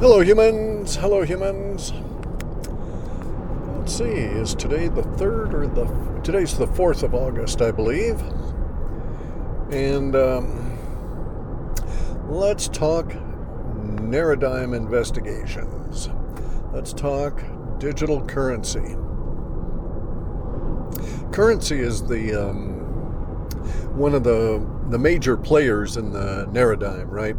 Hello, humans. Hello, humans. Let's see. Is today the third or the today's the fourth of August, I believe. And um, let's talk Narradigm investigations. Let's talk digital currency. Currency is the um, one of the the major players in the Narradigm, right?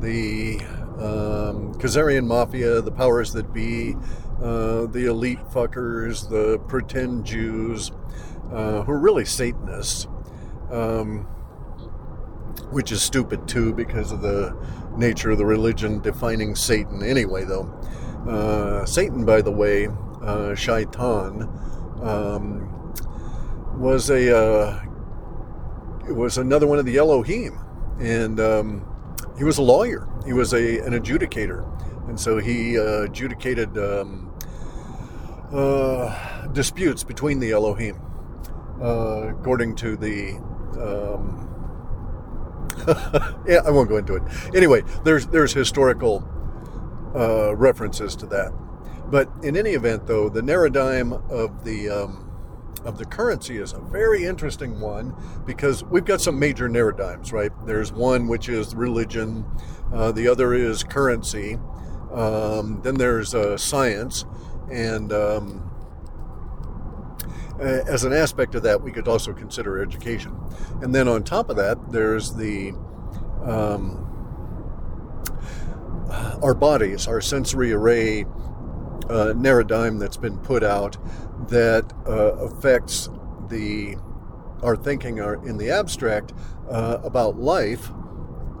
The um, Mafia, the powers that be, uh, the elite fuckers, the pretend Jews, uh, who are really Satanists, um, which is stupid too because of the nature of the religion defining Satan anyway, though. Uh, Satan, by the way, uh, Shaitan, um, was a uh, was another one of the Elohim, and um, he was a lawyer. He was a an adjudicator, and so he uh, adjudicated um, uh, disputes between the Elohim, uh, according to the. Um, yeah, I won't go into it. Anyway, there's there's historical uh, references to that, but in any event, though, the Narradigm of the um, of the currency is a very interesting one because we've got some major narratives, right? There's one which is religion, uh, the other is currency, um, then there's uh, science, and um, as an aspect of that, we could also consider education. And then on top of that, there's the um, our bodies, our sensory array uh, Narradigm that's been put out that uh, affects the our thinking our, in the abstract uh, about life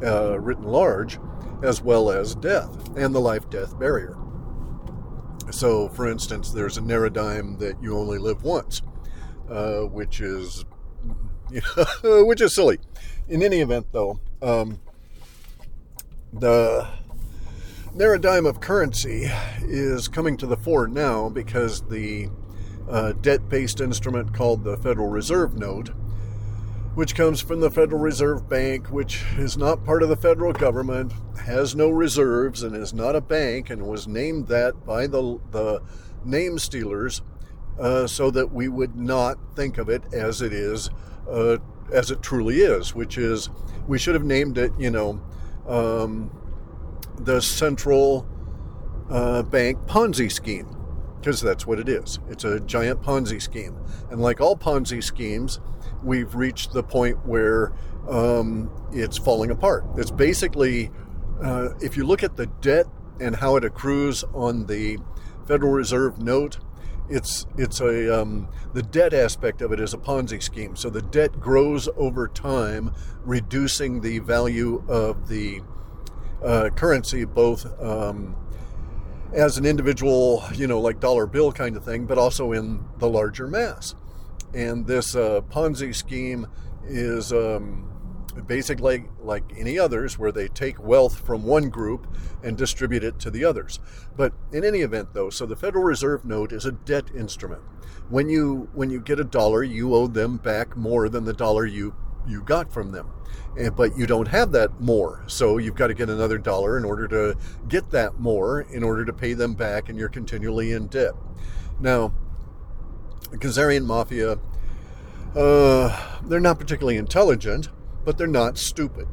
uh, written large, as well as death and the life-death barrier. So, for instance, there's a Narradigm that you only live once, uh, which is you know, which is silly. In any event, though, um, the Narradigm of currency is coming to the fore now because the uh, debt based instrument called the Federal Reserve Note, which comes from the Federal Reserve Bank, which is not part of the federal government, has no reserves, and is not a bank, and was named that by the, the name stealers uh, so that we would not think of it as it is, uh, as it truly is, which is we should have named it, you know. Um, the central uh, bank Ponzi scheme, because that's what it is. It's a giant Ponzi scheme. And like all Ponzi schemes, we've reached the point where um, it's falling apart. It's basically, uh, if you look at the debt and how it accrues on the Federal Reserve note, it's it's a um, the debt aspect of it is a Ponzi scheme. So the debt grows over time, reducing the value of the uh, currency, both um, as an individual, you know, like dollar bill kind of thing, but also in the larger mass. And this uh, Ponzi scheme is um, basically like any others, where they take wealth from one group and distribute it to the others. But in any event, though, so the Federal Reserve note is a debt instrument. When you when you get a dollar, you owe them back more than the dollar you you got from them. And, but you don't have that more. So you've got to get another dollar in order to get that more in order to pay them back, and you're continually in debt. Now, the Khazarian Mafia, uh, they're not particularly intelligent, but they're not stupid.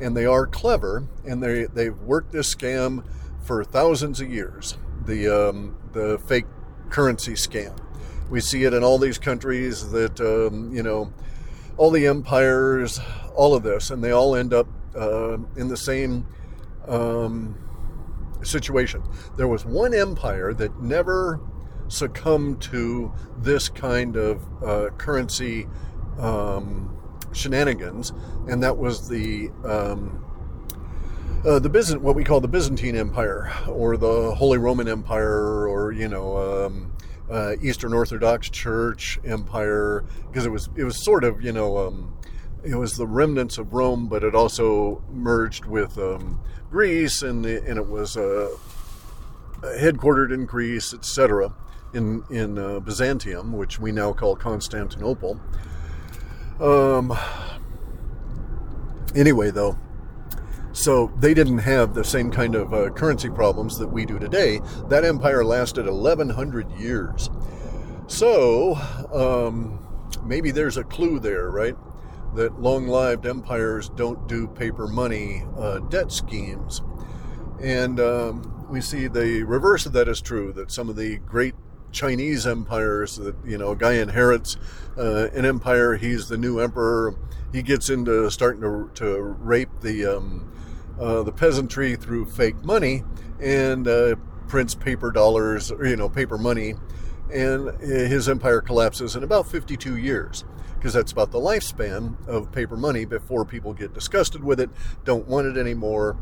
And they are clever, and they, they've worked this scam for thousands of years the, um, the fake currency scam. We see it in all these countries that, um, you know, all the empires, all of this, and they all end up uh, in the same um, situation. There was one empire that never succumbed to this kind of uh, currency um, shenanigans, and that was the um, uh, the Byzant, what we call the Byzantine Empire, or the Holy Roman Empire, or you know, um, uh, Eastern Orthodox Church empire because it was it was sort of you know um, it was the remnants of Rome, but it also merged with um, Greece and and it was uh, headquartered in Greece, etc. In in uh, Byzantium, which we now call Constantinople. Um. Anyway, though, So they didn't have the same kind of uh, currency problems that we do today. That empire lasted 1,100 years. So um, maybe there's a clue there, right? That long lived empires don't do paper money uh, debt schemes. And um, we see the reverse of that is true, that some of the great Chinese empires that, you know, a guy inherits uh, an empire, he's the new emperor, he gets into starting to, to rape the, um, uh, the peasantry through fake money and uh, prints paper dollars, or, you know, paper money, and his empire collapses in about 52 years because that's about the lifespan of paper money before people get disgusted with it, don't want it anymore,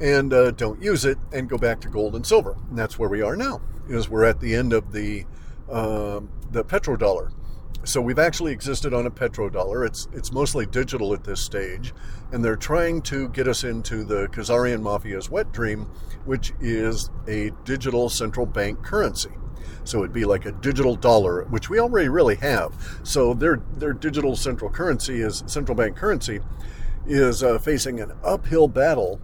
and uh, don't use it and go back to gold and silver. And that's where we are now. Is we're at the end of the uh, the petrodollar. So we've actually existed on a petrodollar. It's it's mostly digital at this stage, and they're trying to get us into the Khazarian mafia's wet dream, which is a digital central bank currency. So it'd be like a digital dollar, which we already really have. So their their digital central currency is central bank currency is uh, facing an uphill battle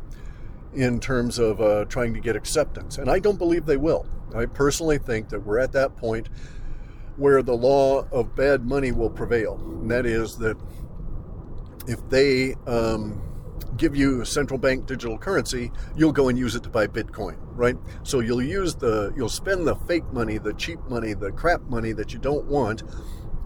in terms of uh, trying to get acceptance. And I don't believe they will. I personally think that we're at that point where the law of bad money will prevail. And that is that if they um, give you a central bank digital currency, you'll go and use it to buy Bitcoin, right? So you'll use the, you'll spend the fake money, the cheap money, the crap money that you don't want.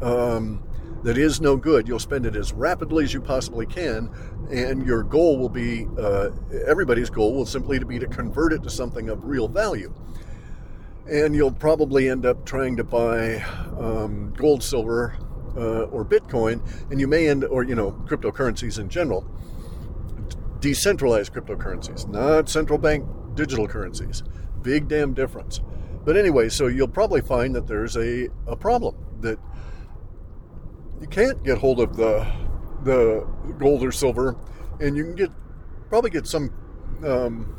Um, that is no good. You'll spend it as rapidly as you possibly can, and your goal will be uh, everybody's goal will simply to be to convert it to something of real value. And you'll probably end up trying to buy um, gold, silver, uh, or Bitcoin, and you may end, or you know, cryptocurrencies in general, decentralized cryptocurrencies, not central bank digital currencies. Big damn difference. But anyway, so you'll probably find that there's a, a problem that you can't get hold of the the gold or silver, and you can get probably get some um,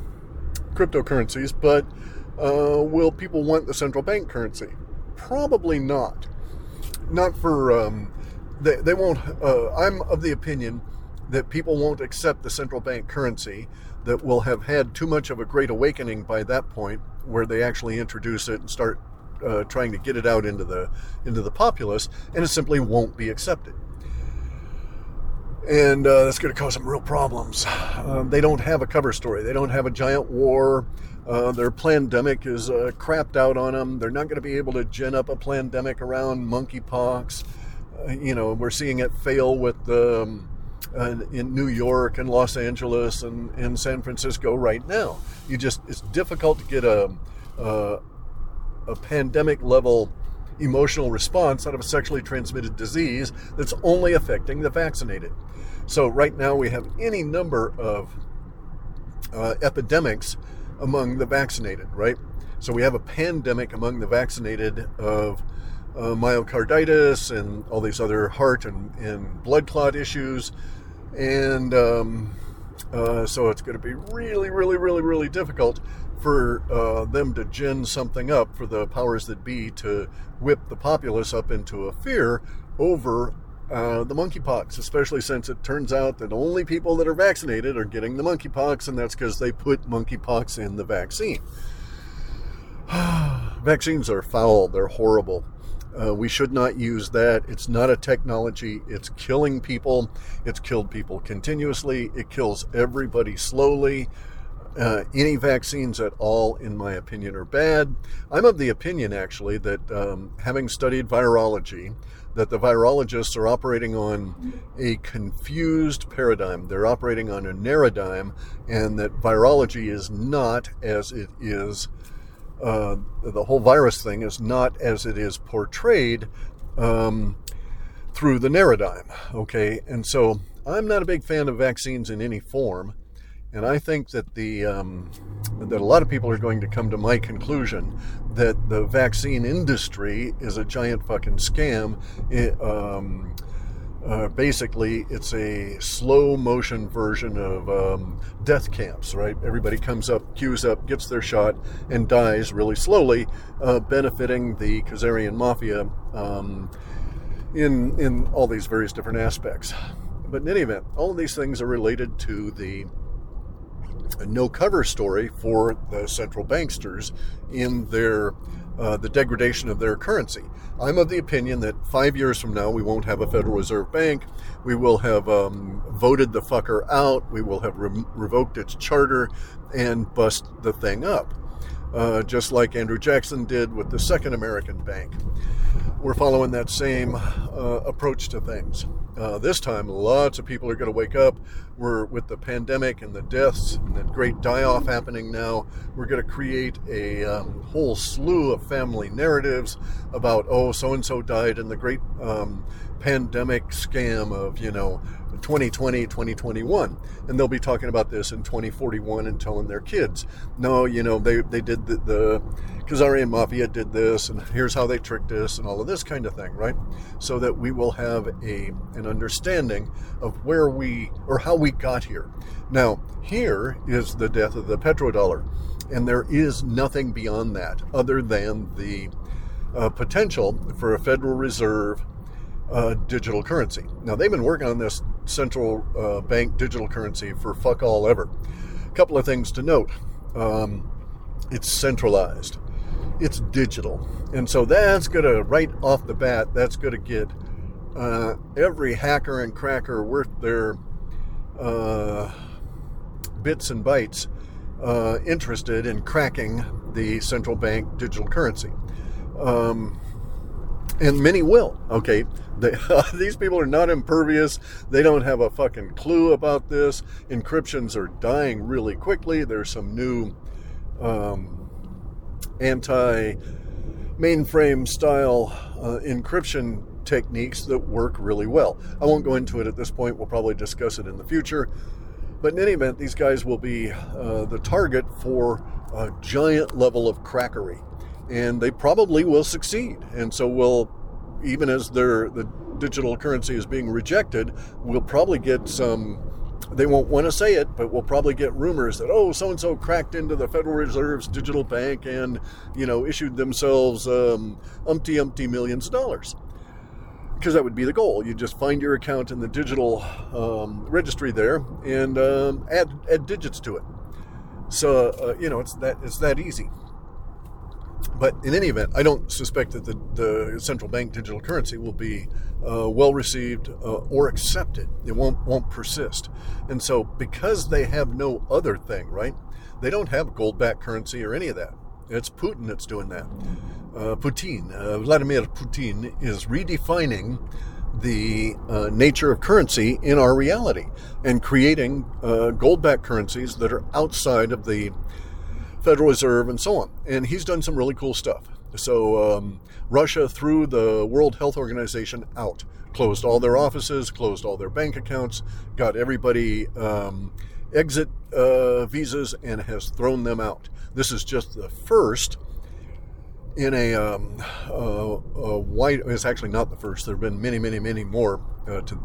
cryptocurrencies, but uh, will people want the central bank currency? Probably not. Not for um, they, they won't. Uh, I'm of the opinion that people won't accept the central bank currency. That will have had too much of a great awakening by that point, where they actually introduce it and start uh, trying to get it out into the into the populace, and it simply won't be accepted. And uh, that's going to cause some real problems. Um, they don't have a cover story. They don't have a giant war. Uh, their pandemic is uh, crapped out on them. They're not going to be able to gin up a pandemic around monkeypox. Uh, you know, we're seeing it fail with um, in New York and Los Angeles and in San Francisco right now. You just it's difficult to get a, a a pandemic level emotional response out of a sexually transmitted disease that's only affecting the vaccinated. So, right now, we have any number of uh, epidemics among the vaccinated, right? So, we have a pandemic among the vaccinated of uh, myocarditis and all these other heart and, and blood clot issues. And um, uh, so, it's going to be really, really, really, really difficult for uh, them to gin something up, for the powers that be to whip the populace up into a fear over uh, the monkeypox, especially since it turns out that only people that are vaccinated are getting the monkeypox, and that's because they put monkeypox in the vaccine. Vaccines are foul, they're horrible. Uh, we should not use that. It's not a technology. It's killing people. It's killed people continuously. It kills everybody slowly. Uh, any vaccines at all, in my opinion, are bad. I'm of the opinion, actually, that um, having studied virology, that the virologists are operating on a confused paradigm. They're operating on a narradigm, and that virology is not as it is. Uh, the whole virus thing is not as it is portrayed um, through the narradigm. Okay, and so I'm not a big fan of vaccines in any form. And I think that the um, that a lot of people are going to come to my conclusion that the vaccine industry is a giant fucking scam. It, um, uh, basically, it's a slow motion version of um, death camps, right? Everybody comes up, queues up, gets their shot, and dies really slowly, uh, benefiting the Khazarian mafia um, in in all these various different aspects. But in any event, all of these things are related to the no cover story for the central banksters in their uh, the degradation of their currency. I'm of the opinion that five years from now we won't have a Federal Reserve Bank. We will have um, voted the fucker out. We will have re- revoked its charter and bust the thing up, uh, just like Andrew Jackson did with the Second American Bank. We're following that same uh, approach to things. Uh, this time, lots of people are going to wake up. We're with the pandemic and the deaths and the great die off happening now. We're going to create a um, whole slew of family narratives about, oh, so and so died in the great um, pandemic scam of, you know, 2020, 2021. And they'll be talking about this in 2041 and telling their kids, no, you know, they, they did the, the Khazarian Mafia did this, and here's how they tricked us, and all of this kind of thing, right? So that we will have a an understanding of where we or how we got here. Now, here is the death of the petrodollar, and there is nothing beyond that other than the uh, potential for a Federal Reserve uh, digital currency. Now, they've been working on this central uh, bank digital currency for fuck all ever. A couple of things to note um, it's centralized, it's digital. And so that's going to, right off the bat, that's going to get uh, every hacker and cracker worth their uh, bits and bytes uh, interested in cracking the central bank digital currency. Um, and many will. Okay, they, uh, these people are not impervious. They don't have a fucking clue about this. Encryptions are dying really quickly. There's some new um, anti mainframe style uh, encryption techniques that work really well. I won't go into it at this point. We'll probably discuss it in the future. But in any event, these guys will be uh, the target for a giant level of crackery and they probably will succeed. And so we'll, even as their the digital currency is being rejected, we'll probably get some. They won't want to say it, but we'll probably get rumors that oh, so and so cracked into the Federal Reserve's digital bank and you know issued themselves um, umpty umpty millions of dollars. Because that would be the goal. You just find your account in the digital um, registry there and um, add add digits to it. So uh, you know it's that it's that easy. But in any event, I don't suspect that the, the central bank digital currency will be uh, well received uh, or accepted. It won't won't persist. And so, because they have no other thing, right? They don't have gold backed currency or any of that. It's Putin that's doing that. Uh, Putin, uh, Vladimir Putin, is redefining the uh, nature of currency in our reality and creating uh, gold backed currencies that are outside of the Federal Reserve, and so on. And he's done some really cool stuff. So um, Russia threw the World Health Organization out, closed all their offices, closed all their bank accounts, got everybody um, exit uh, visas, and has thrown them out. This is just the first in a, um, a white. It's actually not the first. There have been many, many, many more uh, to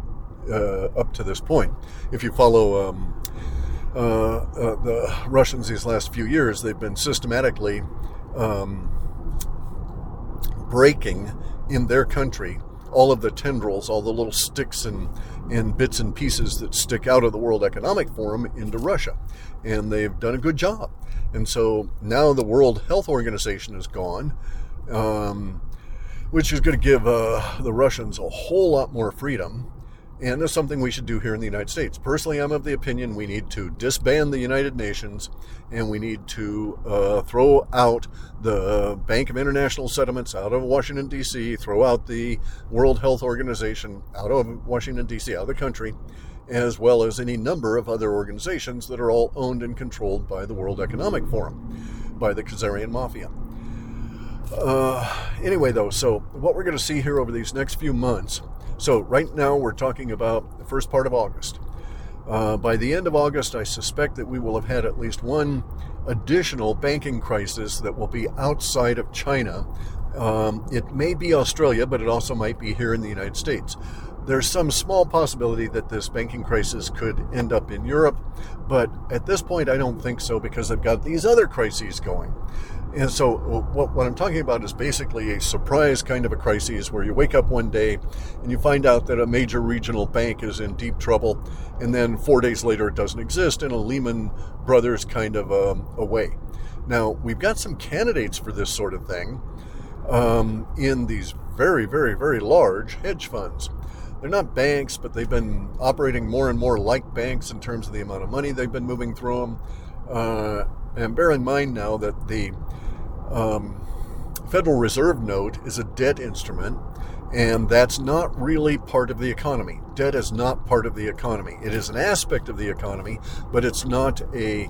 uh, up to this point. If you follow um, the Russians these last few years, they've been systematically um, breaking in their country all of the tendrils, all the little sticks and, and bits and pieces that stick out of the World Economic Forum into Russia. And they've done a good job. And so now the World Health Organization is gone, um, which is going to give uh, the Russians a whole lot more freedom and it's something we should do here in the United States. Personally, I'm of the opinion we need to disband the United Nations and we need to uh, throw out the Bank of International Settlements out of Washington, D.C., throw out the World Health Organization out of Washington, D.C., out of the country, as well as any number of other organizations that are all owned and controlled by the World Economic Forum, by the Khazarian Mafia. Uh, anyway, though, so what we're going to see here over these next few months so, right now we're talking about the first part of August. Uh, by the end of August, I suspect that we will have had at least one additional banking crisis that will be outside of China. Um, it may be Australia, but it also might be here in the United States. There's some small possibility that this banking crisis could end up in Europe, but at this point, I don't think so because they've got these other crises going. And so, what, what I'm talking about is basically a surprise kind of a crisis where you wake up one day and you find out that a major regional bank is in deep trouble, and then four days later it doesn't exist in a Lehman Brothers kind of um, a way. Now, we've got some candidates for this sort of thing um, in these very, very, very large hedge funds. They're not banks, but they've been operating more and more like banks in terms of the amount of money they've been moving through them. Uh, and bear in mind now that the um, Federal Reserve note is a debt instrument, and that's not really part of the economy. Debt is not part of the economy. It is an aspect of the economy, but it's not a,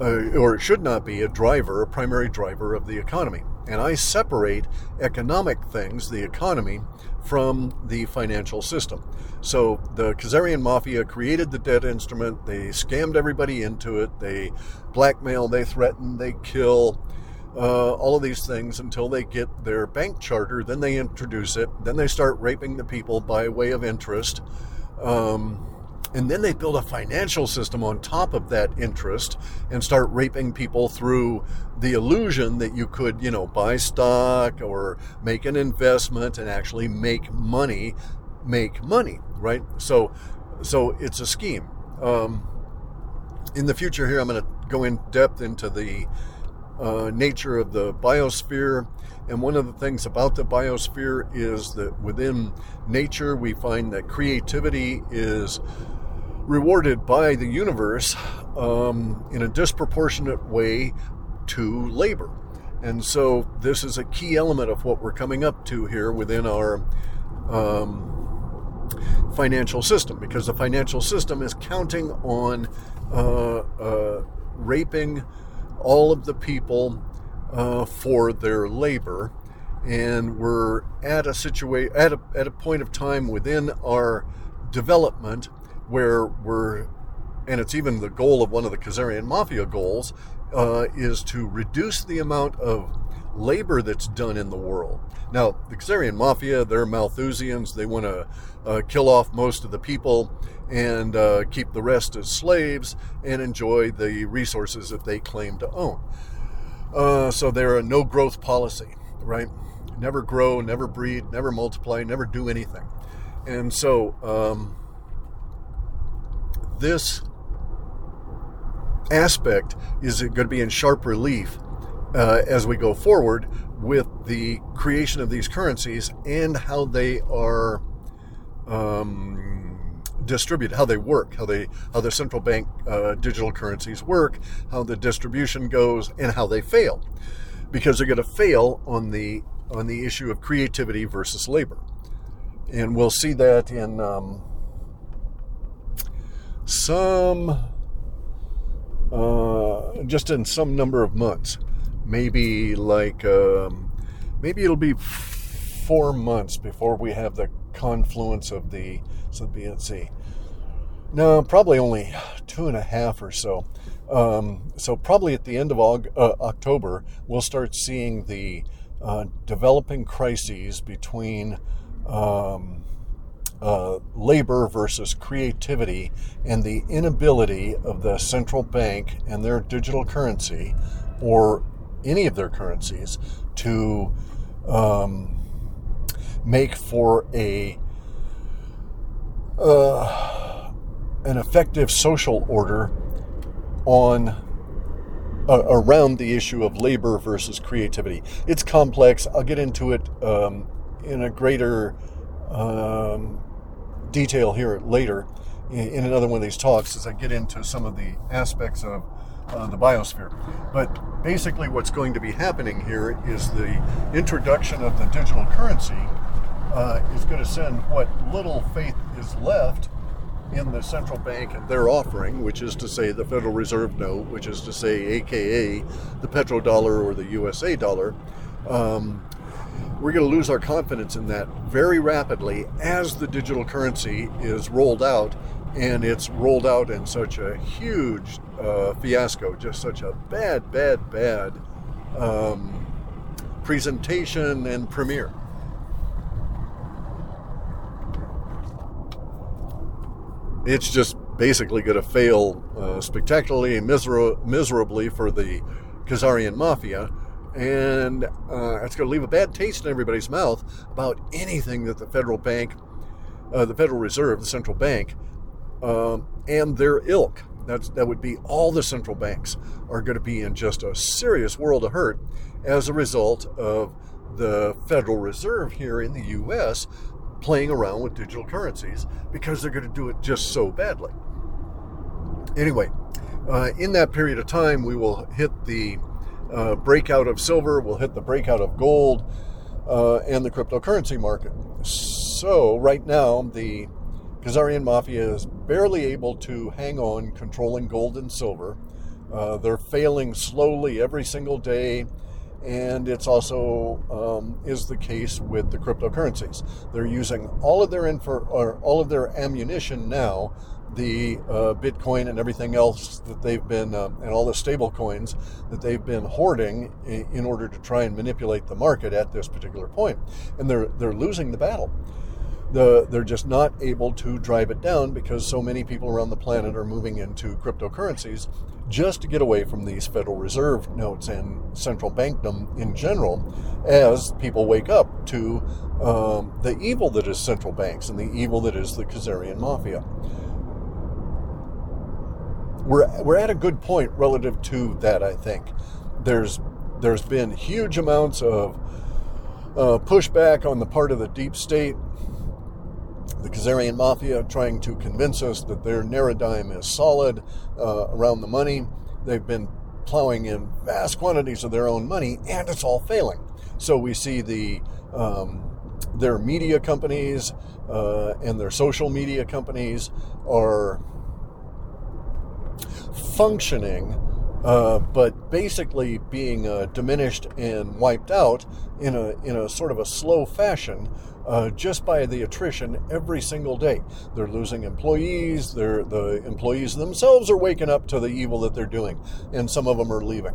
uh, or it should not be a driver, a primary driver of the economy. And I separate economic things, the economy, from the financial system. So the Khazarian mafia created the debt instrument. They scammed everybody into it. They blackmail, they threaten, they kill, uh, all of these things until they get their bank charter. Then they introduce it. Then they start raping the people by way of interest. Um, and then they build a financial system on top of that interest and start raping people through the illusion that you could, you know, buy stock or make an investment and actually make money, make money, right? So, so it's a scheme. Um, in the future, here I'm going to go in depth into the uh, nature of the biosphere. And one of the things about the biosphere is that within nature, we find that creativity is rewarded by the universe um, in a disproportionate way to labor. And so, this is a key element of what we're coming up to here within our um, financial system, because the financial system is counting on uh, uh, raping all of the people uh, for their labor. And we're at a situation, at a, at a point of time within our development where we're, and it's even the goal of one of the Khazarian Mafia goals, uh, is to reduce the amount of labor that's done in the world. Now, the Khazarian Mafia, they're Malthusians. They want to uh, kill off most of the people and uh, keep the rest as slaves and enjoy the resources that they claim to own. Uh, so they're a no growth policy, right? Never grow, never breed, never multiply, never do anything. And so um, this aspect is going to be in sharp relief uh, as we go forward with the creation of these currencies and how they are um, distributed, how they work, how they how the central bank uh, digital currencies work, how the distribution goes, and how they fail, because they're going to fail on the on the issue of creativity versus labor, and we'll see that in um, some uh, just in some number of months maybe like um, maybe it'll be four months before we have the confluence of the so BNC. No, probably only two and a half or so. Um, so probably at the end of uh, October, we'll start seeing the uh, developing crises between um, labor versus creativity and the inability of the central bank and their digital currency or any of their currencies to um, make for a uh, an effective social order on uh, around the issue of labor versus creativity. It's complex. I'll get into it um, in a greater um, detail here later in, another one of these talks as I get into some of the aspects of uh, the biosphere. But basically, what's going to be happening here is the introduction of the digital currency uh, is going to send what little faith is left in the central bank and their offering, which is to say the Federal Reserve note, which is to say, AKA the petrodollar or the USA dollar. Um, we're going to lose our confidence in that very rapidly as the digital currency is rolled out and it's rolled out in such a huge uh, fiasco, just such a bad, bad, bad um, presentation and premiere. It's just basically going to fail uh, spectacularly miser- miserably for the Khazarian mafia And uh, it's going to leave a bad taste in everybody's mouth about anything that the federal bank, uh, the Federal Reserve, the central bank, um, and their ilk, that's, that would be all the central banks, are going to be in just a serious world of hurt as a result of the Federal Reserve here in the US playing around with digital currencies because they're going to do it just so badly. Anyway, uh, in that period of time, we will hit the uh, breakout of silver, we'll hit the breakout of gold, uh, and the cryptocurrency market. So, right now, the Khazarian Mafia is barely able to hang on controlling gold and silver. Uh, they're failing slowly every single day and it's also um, is the case with the cryptocurrencies. They're using all of their info or all of their ammunition now, the uh, Bitcoin and everything else that they've been uh, and all the stable coins that they've been hoarding in, in order to try and manipulate the market at this particular point. and they're they're losing the battle. The, they're just not able to drive it down because so many people around the planet are moving into cryptocurrencies just to get away from these Federal Reserve notes and central bankdom in general as people wake up to um, the evil that is central banks and the evil that is the Khazarian mafia. We're, we're at a good point relative to that, I think. There's, there's been huge amounts of uh, pushback on the part of the deep state the Khazarian Mafia trying to convince us that their Narradigm is solid uh, around the money. They've been plowing in vast quantities of their own money, and it's all failing. So we see the um, their media companies uh, and their social media companies are functioning, uh, but basically being uh, diminished and wiped out in a in a sort of a slow fashion uh, just by the attrition every single day. They're losing employees. They're, the employees themselves are waking up to the evil that they're doing, and some of them are leaving,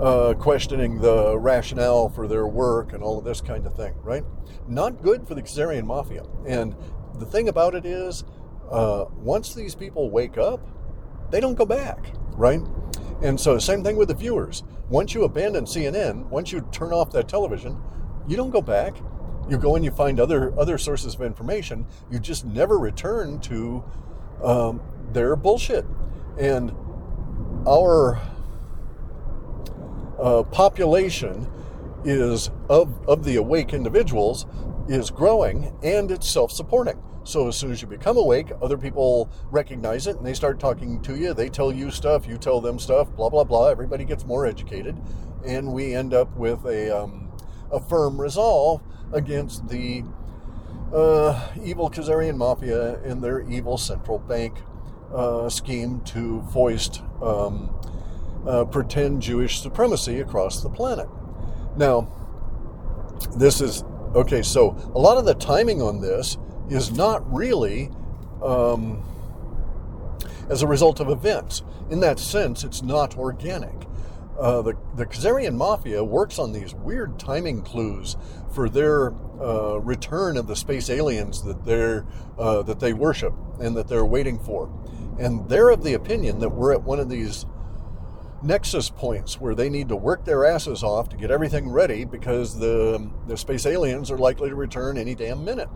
uh, questioning the rationale for their work and all of this kind of thing. Right? Not good for the Khazarian mafia. And the thing about it is, uh, once these people wake up, they don't go back. Right? And so, same thing with the viewers. Once you abandon CNN, once you turn off that television, you don't go back you go and you find other other sources of information. You just never return to um, their bullshit. And our uh, population is of of the awake individuals is growing and it's self-supporting. So as soon as you become awake, other people recognize it and they start talking to you. They tell you stuff, you tell them stuff, blah blah blah. Everybody gets more educated, and we end up with a um, a firm resolve against the uh, evil Khazarian mafia and their evil central bank uh, scheme to foist um, uh, pretend Jewish supremacy across the planet. Now, this is okay, so a lot of the timing on this is not really um, as a result of events. In that sense, it's not organic. Uh, the, the Khazarian Mafia works on these weird timing clues for their uh, return of the space aliens that they're uh, that they worship and that they're waiting for, and they're of the opinion that we're at one of these nexus points where they need to work their asses off to get everything ready because the the space aliens are likely to return any damn minute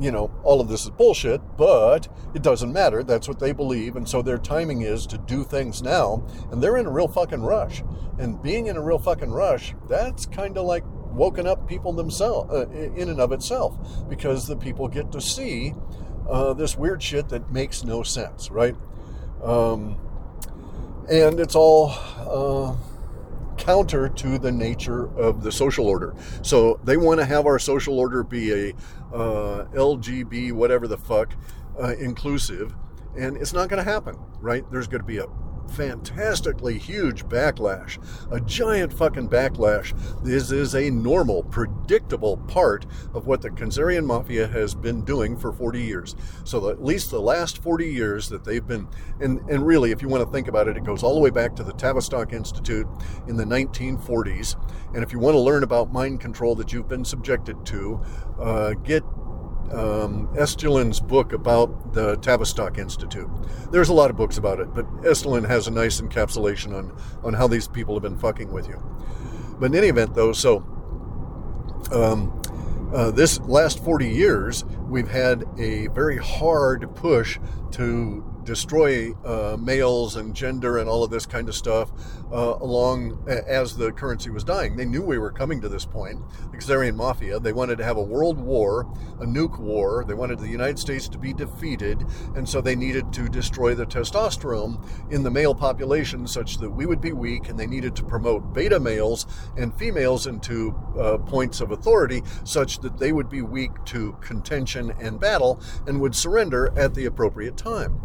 you know, all of this is bullshit, but it doesn't matter. That's what they believe. And so their timing is to do things now. And they're in a real fucking rush. And being in a real fucking rush, that's kind of like woken up people themselves uh, in and of itself because the people get to see uh, this weird shit that makes no sense, right? Um, and it's all. Uh, counter to the nature of the social order. So they want to have our social order be a uh, LGB, whatever the fuck, uh, inclusive, and it's not going to happen, right? There's going to be a fantastically huge backlash, a giant fucking backlash. This is a normal, predictable part of what the Khazarian Mafia has been doing for 40 years. So at least the last 40 years that they've been, and, and really, if you want to think about it, it goes all the way back to the Tavistock Institute in the 1940s. And if you want to learn about mind control that you've been subjected to, uh, get um, Estulin's book about the Tavistock Institute. There's a lot of books about it, but Estulin has a nice encapsulation on, on how these people have been fucking with you. But in any event, though, so um, uh, this last 40 years, we've had a very hard push to destroy uh, males and gender and all of this kind of stuff uh, along as the currency was dying. They knew we were coming to this point. The Khazarian mafia, they wanted to have a world war, a nuke war. They wanted the United States to be defeated, and so they needed to destroy the testosterone in the male population such that we would be weak, and they needed to promote beta males and females into uh, points of authority such that they would be weak to contention and battle and would surrender at the appropriate time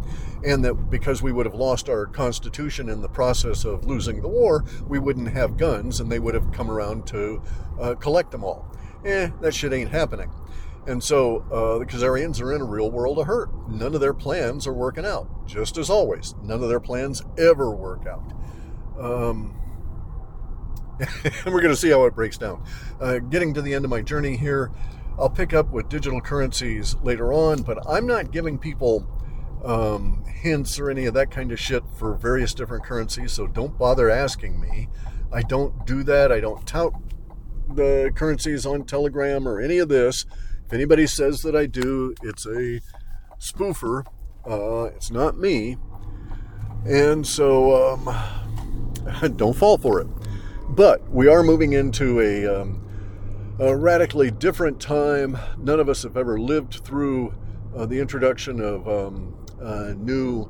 and that because we would have lost our constitution in the process of losing the war, we wouldn't have guns and they would have come around to uh, collect them all. Eh, that shit ain't happening. And so uh, the Khazarians are in a real world of hurt. None of their plans are working out, just as always. None of their plans ever work out. Um, and we're going to see how it breaks down. Uh, getting to the end of my journey here, I'll pick up with digital currencies later on, but I'm not giving people um, hints or any of that kind of shit for various different currencies, so don't bother asking me. I don't do that. I don't tout the currencies on Telegram or any of this. If anybody says that I do, it's a spoofer. Uh, it's not me. And so um, don't fall for it. But we are moving into a, um, a radically different time. None of us have ever lived through uh, the introduction of um, uh, new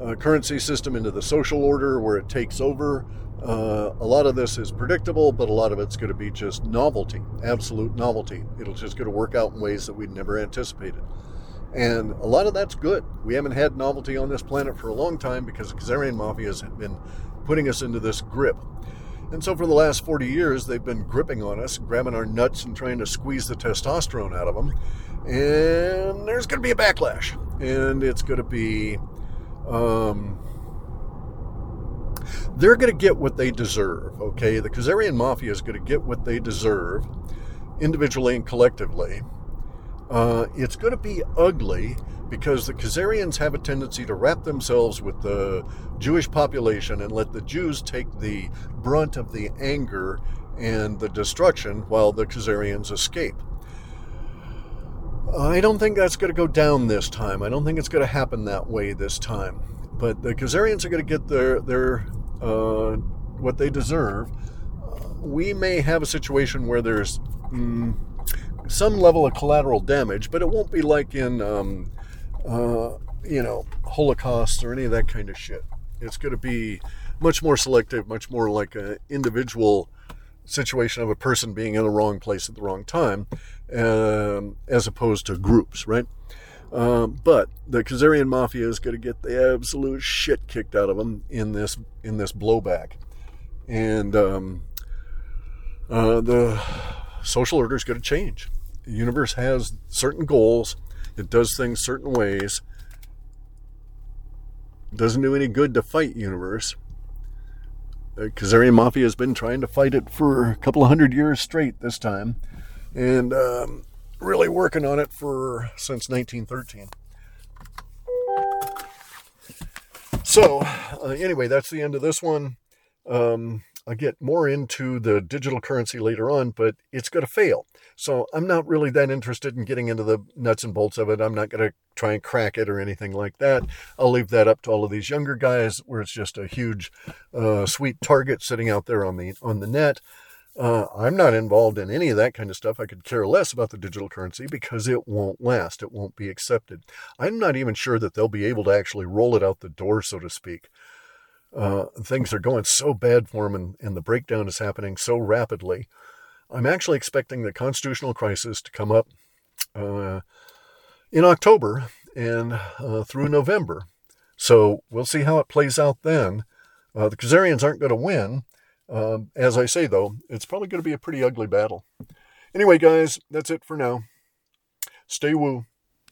uh, currency system into the social order where it takes over. Uh, a lot of this is predictable, but a lot of it's going to be just novelty, absolute novelty. It'll just going to work out in ways that we'd never anticipated. And a lot of that's good. We haven't had novelty on this planet for a long time because the Khazarian Mafia has been putting us into this grip. And so for the last 40 years, they've been gripping on us, grabbing our nuts and trying to squeeze the testosterone out of them. And there's going to be a backlash and it's going to be um, they're going to get what they deserve okay the Khazarian mafia is going to get what they deserve individually and collectively uh, it's going to be ugly because the Khazarians have a tendency to wrap themselves with the Jewish population and let the Jews take the brunt of the anger and the destruction while the Khazarians escape. I don't think that's going to go down this time. I don't think it's going to happen that way this time. But the Khazarians are going to get their their uh, what they deserve. We may have a situation where there's mm, some level of collateral damage, but it won't be like in um, uh, you know Holocaust or any of that kind of shit. It's going to be much more selective, much more like an individual situation of a person being in the wrong place at the wrong time, um, as opposed to groups, right? Um, but the Khazarian mafia is going to get the absolute shit kicked out of them in this in this blowback, and um, uh, the social order is going to change. The universe has certain goals. It does things certain ways. Doesn't do any good to fight universe. The Khazarian Mafia has been trying to fight it for a couple of hundred years straight this time, and um, really working on it for since 1913. So, uh, anyway, that's the end of this one. Um, I'll get more into the digital currency later on, but it's going to fail. So I'm not really that interested in getting into the nuts and bolts of it. I'm not going to try and crack it or anything like that. I'll leave that up to all of these younger guys, where it's just a huge, uh, sweet target sitting out there on the on the net. Uh, I'm not involved in any of that kind of stuff. I could care less about the digital currency because it won't last. It won't be accepted. I'm not even sure that they'll be able to actually roll it out the door, so to speak. Uh, things are going so bad for him, and, and the breakdown is happening so rapidly. I'm actually expecting the constitutional crisis to come up uh, in October and uh, through November. So we'll see how it plays out then. Uh, the Khazarians aren't going to win. Um, as I say, though, it's probably going to be a pretty ugly battle. Anyway, guys, that's it for now. Stay woo.